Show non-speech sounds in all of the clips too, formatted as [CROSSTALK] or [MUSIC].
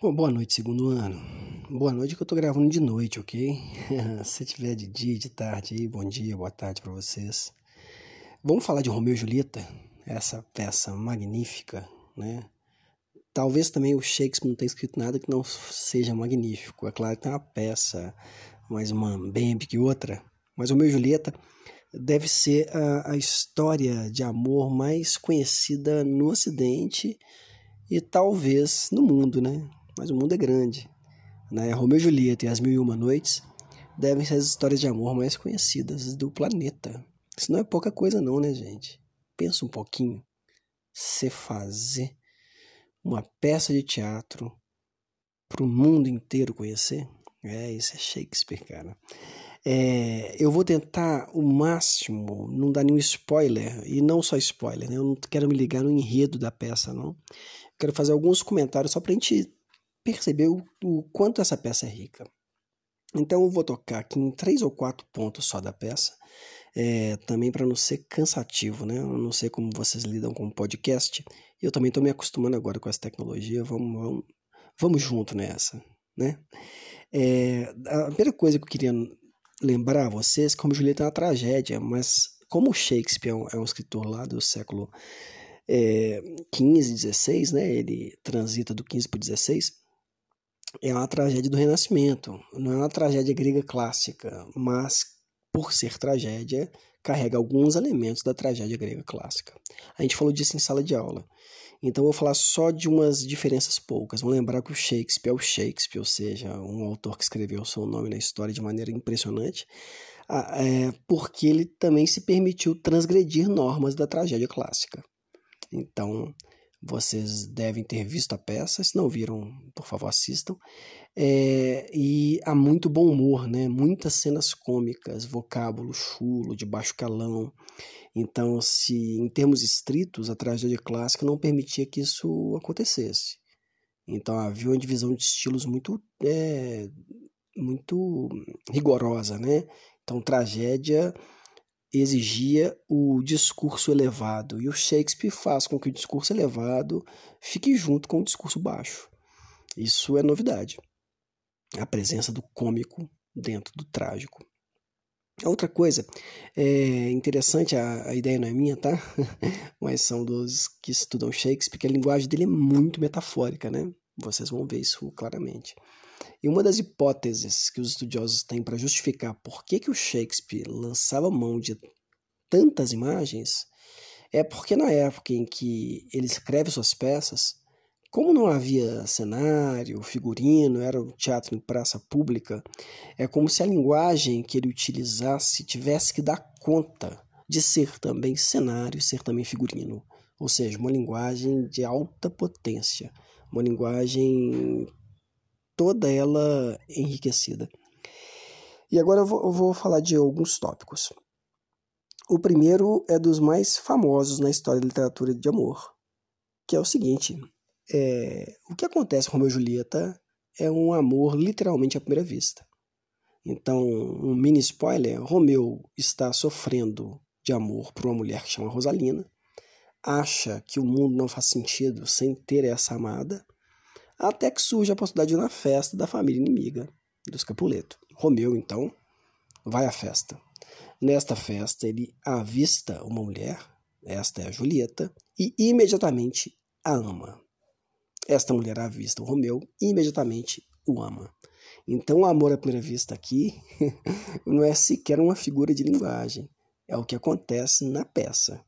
Bom, boa noite, segundo ano. Boa noite que eu tô gravando de noite, ok? [LAUGHS] Se tiver de dia, de tarde bom dia, boa tarde para vocês. Vamos falar de Romeu e Julieta, essa peça magnífica, né? Talvez também o Shakespeare não tenha escrito nada que não seja magnífico. É claro que tem uma peça mais uma bem que outra, mas Romeu e Julieta deve ser a, a história de amor mais conhecida no Ocidente e talvez no mundo, né? Mas o mundo é grande. Né? Romeu e Julieta e As Mil e Uma Noites devem ser as histórias de amor mais conhecidas do planeta. Isso não é pouca coisa não, né, gente? Pensa um pouquinho. Você fazer uma peça de teatro para o mundo inteiro conhecer? É, isso é Shakespeare, cara. É, eu vou tentar o máximo, não dar nenhum spoiler, e não só spoiler, né? Eu não quero me ligar no enredo da peça, não. Quero fazer alguns comentários só para a gente perceber o, quanto essa peça é rica. Então eu vou tocar aqui em três ou quatro pontos só da peça, é, também para não ser cansativo, né? Eu não sei como vocês lidam com podcast. Eu também estou me acostumando agora com essa tecnologia. Vamos, vamos, vamos junto nessa, né? É, a primeira coisa que eu queria lembrar a vocês, como Julieta é uma tragédia, mas como Shakespeare é um, é um escritor lá do século é, 15, 16, né? Ele transita do 15 para o 16 é uma tragédia do Renascimento, não é uma tragédia grega clássica, mas por ser tragédia, carrega alguns elementos da tragédia grega clássica. A gente falou disso em sala de aula. Então vou falar só de umas diferenças poucas. Vamos lembrar que o Shakespeare é o Shakespeare, ou seja, um autor que escreveu o seu nome na história de maneira impressionante, é, porque ele também se permitiu transgredir normas da tragédia clássica. Então, vocês devem ter visto a peça, se não viram, por favor, assistam. É, e há muito bom humor, né? Muitas cenas cômicas, vocábulo chulo, de baixo calão. Então, se em termos estritos, a tragédia clássica não permitia que isso acontecesse. Então, havia uma divisão de estilos muito, é, muito rigorosa, né? Então, tragédia exigia o discurso elevado, e o Shakespeare faz com que o discurso elevado fique junto com o discurso baixo. Isso é novidade. A presença do cômico dentro do trágico. Outra coisa é interessante, a, a ideia não é minha, tá? [LAUGHS] Mas são dos que estudam Shakespeare, que a linguagem dele é muito metafórica, né? Vocês vão ver isso claramente. E uma das hipóteses que os estudiosos têm para justificar por que, que o Shakespeare lançava mão de tantas imagens é porque na época em que ele escreve suas peças, como não havia cenário, figurino, era um teatro em praça pública, é como se a linguagem que ele utilizasse tivesse que dar conta de ser também cenário, ser também figurino. Ou seja, uma linguagem de alta potência, uma linguagem toda ela enriquecida. E agora eu vou, eu vou falar de alguns tópicos. O primeiro é dos mais famosos na história da literatura de amor, que é o seguinte: é, o que acontece com Romeu e Julieta é um amor literalmente à primeira vista. Então, um mini spoiler: Romeu está sofrendo de amor por uma mulher que chama Rosalina, acha que o mundo não faz sentido sem ter essa amada, até que surge a possibilidade de ir na festa da família inimiga dos Capuleto. Romeu, então, vai à festa. Nesta festa, ele avista uma mulher, esta é a Julieta, e imediatamente a ama. Esta mulher avista o Romeu e imediatamente o ama. Então, o amor à primeira vista aqui [LAUGHS] não é sequer uma figura de linguagem, é o que acontece na peça.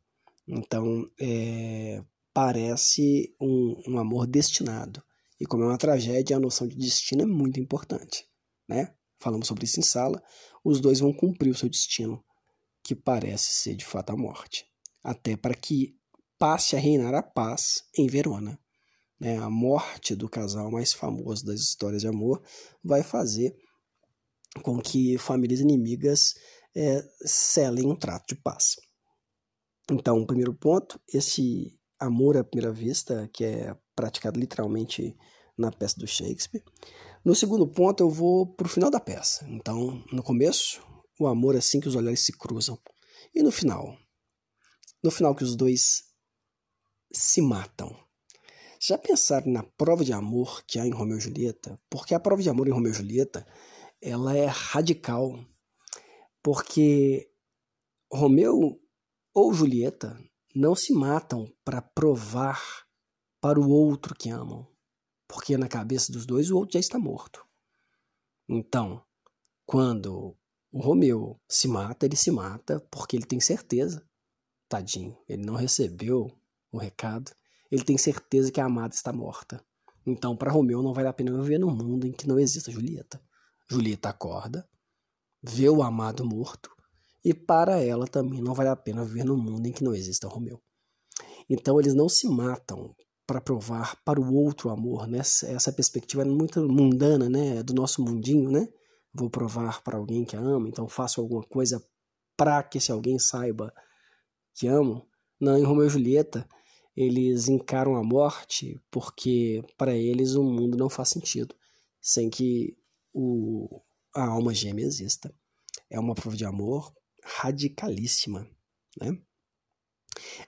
Então, é, parece um, um amor destinado. E como é uma tragédia, a noção de destino é muito importante, né? Falamos sobre isso em sala. Os dois vão cumprir o seu destino, que parece ser de fato a morte, até para que passe a reinar a paz em Verona. Né? A morte do casal mais famoso das histórias de amor vai fazer com que famílias inimigas é, selem um trato de paz. Então, primeiro ponto, esse amor à primeira vista, que é praticado literalmente na peça do Shakespeare. No segundo ponto, eu vou para o final da peça. Então, no começo, o amor assim que os olhares se cruzam. E no final? No final que os dois se matam. Já pensaram na prova de amor que há em Romeu e Julieta? Porque a prova de amor em Romeu e Julieta, ela é radical. Porque Romeu ou Julieta não se matam para provar para o outro que amam. Porque na cabeça dos dois o outro já está morto. Então, quando o Romeu se mata, ele se mata porque ele tem certeza, tadinho, ele não recebeu o recado ele tem certeza que a amada está morta. Então, para Romeu, não vale a pena viver num mundo em que não exista Julieta. Julieta acorda, vê o amado morto, e para ela também não vale a pena viver num mundo em que não exista Romeu. Então, eles não se matam para provar para o outro amor, né? Essa perspectiva é muito mundana, né? Do nosso mundinho, né? Vou provar para alguém que ama, então faço alguma coisa para que esse alguém saiba que amo. Não, em Romeu e Julieta, eles encaram a morte porque para eles o mundo não faz sentido sem que o, a alma gêmea exista. É uma prova de amor radicalíssima, né?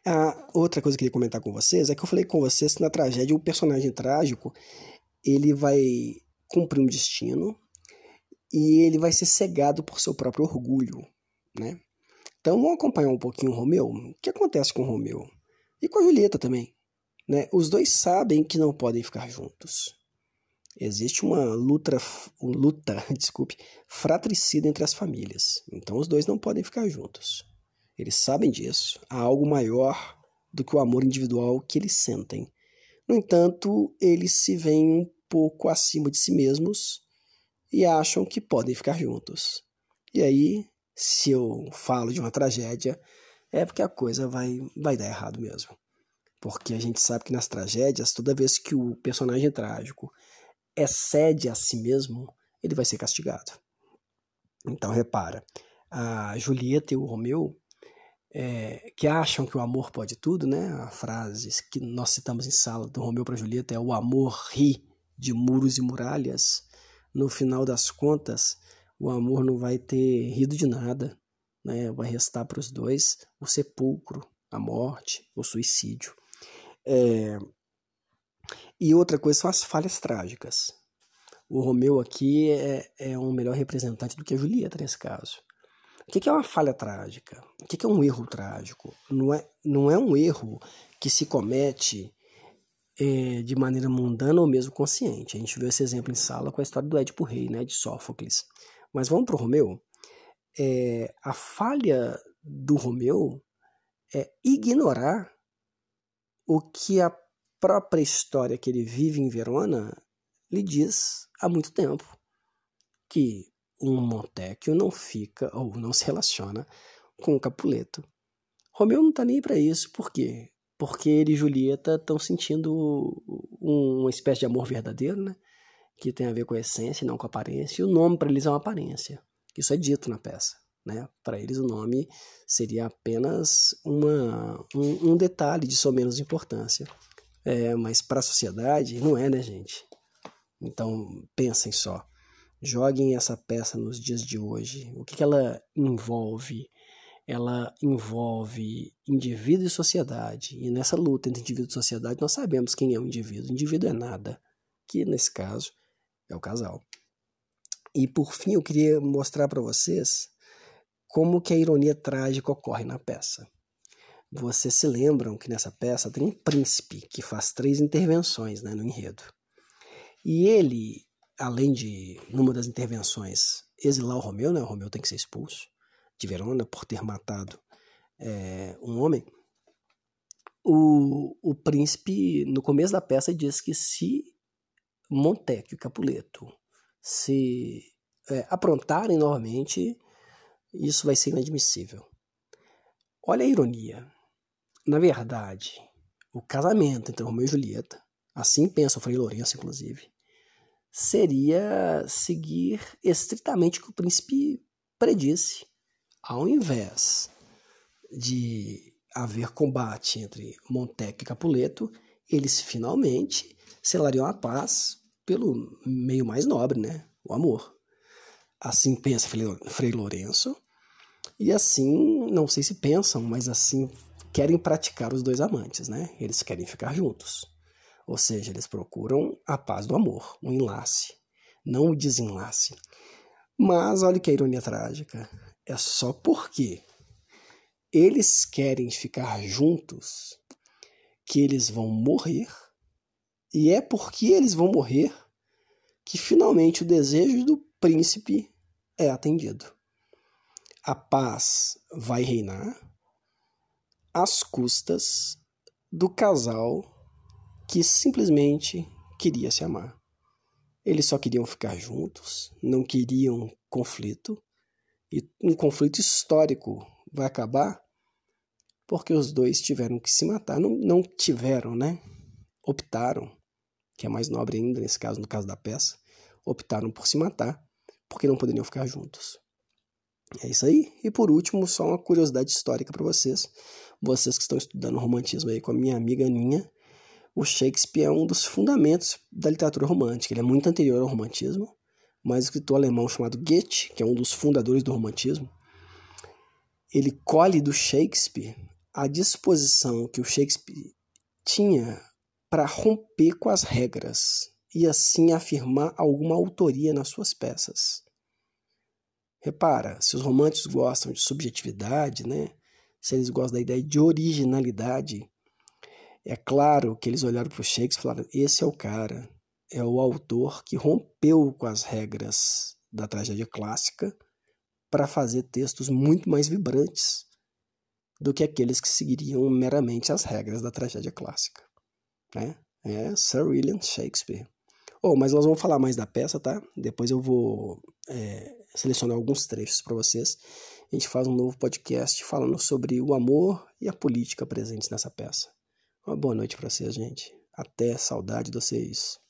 A outra coisa que eu queria comentar com vocês é que eu falei com vocês que na tragédia o personagem trágico ele vai cumprir um destino e ele vai ser cegado por seu próprio orgulho, né? Então vamos acompanhar um pouquinho o Romeu. O que acontece com o Romeu? E com a Julieta também. Né? Os dois sabem que não podem ficar juntos. Existe uma luta, luta, [LAUGHS] desculpe, fratricida entre as famílias. Então os dois não podem ficar juntos. Eles sabem disso. Há algo maior do que o amor individual que eles sentem. No entanto, eles se veem um pouco acima de si mesmos e acham que podem ficar juntos. E aí, se eu falo de uma tragédia, é porque a coisa vai, vai dar errado mesmo. Porque a gente sabe que nas tragédias, toda vez que o personagem trágico excede a si mesmo, ele vai ser castigado. Então, repara, a Julieta e o Romeu, é, que acham que o amor pode tudo, né? A frase que nós citamos em sala do Romeu para Julieta é o amor ri de muros e muralhas. No final das contas, o amor não vai ter rido de nada né, vai restar para os dois o sepulcro, a morte, o suicídio. É... E outra coisa são as falhas trágicas. O Romeu aqui é, é um melhor representante do que a Julieta nesse caso. O que é uma falha trágica? O que é um erro trágico? Não é, não é um erro que se comete é, de maneira mundana ou mesmo consciente. A gente viu esse exemplo em sala com a história do Édipo Rei, né, de Sófocles. Mas vamos para o Romeu é, a falha do Romeu é ignorar o que a própria história que ele vive em Verona lhe diz há muito tempo, que um Montecchio não fica ou não se relaciona com o Capuleto. Romeu não está nem para isso, por quê? Porque ele e Julieta estão sentindo uma espécie de amor verdadeiro, né? Que tem a ver com a essência não com a aparência. E o nome para eles é uma aparência. Isso é dito na peça. Né? Para eles, o nome seria apenas uma, um, um detalhe de só menos importância. É, mas para a sociedade, não é, né, gente? Então, pensem só. Joguem essa peça nos dias de hoje. O que, que ela envolve? Ela envolve indivíduo e sociedade. E nessa luta entre indivíduo e sociedade, nós sabemos quem é o indivíduo. O indivíduo é nada, que nesse caso é o casal. E por fim, eu queria mostrar para vocês como que a ironia trágica ocorre na peça. Vocês se lembram que nessa peça tem um príncipe que faz três intervenções né, no enredo. E ele, além de, numa das intervenções, exilar o Romeu, né, o Romeu tem que ser expulso de Verona por ter matado é, um homem, o, o príncipe, no começo da peça, diz que se Montecchio Capuleto se é, aprontarem novamente, isso vai ser inadmissível. Olha a ironia. Na verdade, o casamento entre Romeu e Julieta, assim pensa o Frei Lourenço, inclusive, seria seguir estritamente o que o príncipe predisse. Ao invés de haver combate entre Montecchio e Capuleto, eles finalmente selariam a paz pelo meio mais nobre, né? O amor. Assim pensa Frei Lourenço, e assim, não sei se pensam, mas assim querem praticar os dois amantes, né? Eles querem ficar juntos. Ou seja, eles procuram a paz do amor, o enlace, não o desenlace. Mas olha que ironia trágica. É só porque eles querem ficar juntos que eles vão morrer, e é porque eles vão morrer que finalmente o desejo do príncipe é atendido. A paz vai reinar às custas do casal que simplesmente queria se amar. Eles só queriam ficar juntos, não queriam conflito, e um conflito histórico vai acabar porque os dois tiveram que se matar. Não, não tiveram, né? Optaram, que é mais nobre ainda nesse caso, no caso da peça, optaram por se matar porque não poderiam ficar juntos. É isso aí. E por último, só uma curiosidade histórica para vocês. Vocês que estão estudando romantismo aí com a minha amiga Ninha, o Shakespeare é um dos fundamentos da literatura romântica. Ele é muito anterior ao romantismo, mas o escritor alemão chamado Goethe, que é um dos fundadores do romantismo, ele colhe do Shakespeare a disposição que o Shakespeare tinha para romper com as regras e assim afirmar alguma autoria nas suas peças. Repara, se os românticos gostam de subjetividade, né? se eles gostam da ideia de originalidade, é claro que eles olharam para o Shakespeare e falaram: esse é o cara, é o autor que rompeu com as regras da tragédia clássica para fazer textos muito mais vibrantes do que aqueles que seguiriam meramente as regras da tragédia clássica. Né? É Sir William Shakespeare. Oh, mas nós vamos falar mais da peça, tá? Depois eu vou é, selecionar alguns trechos para vocês. A gente faz um novo podcast falando sobre o amor e a política presentes nessa peça. Uma boa noite para vocês, gente. Até saudade de vocês.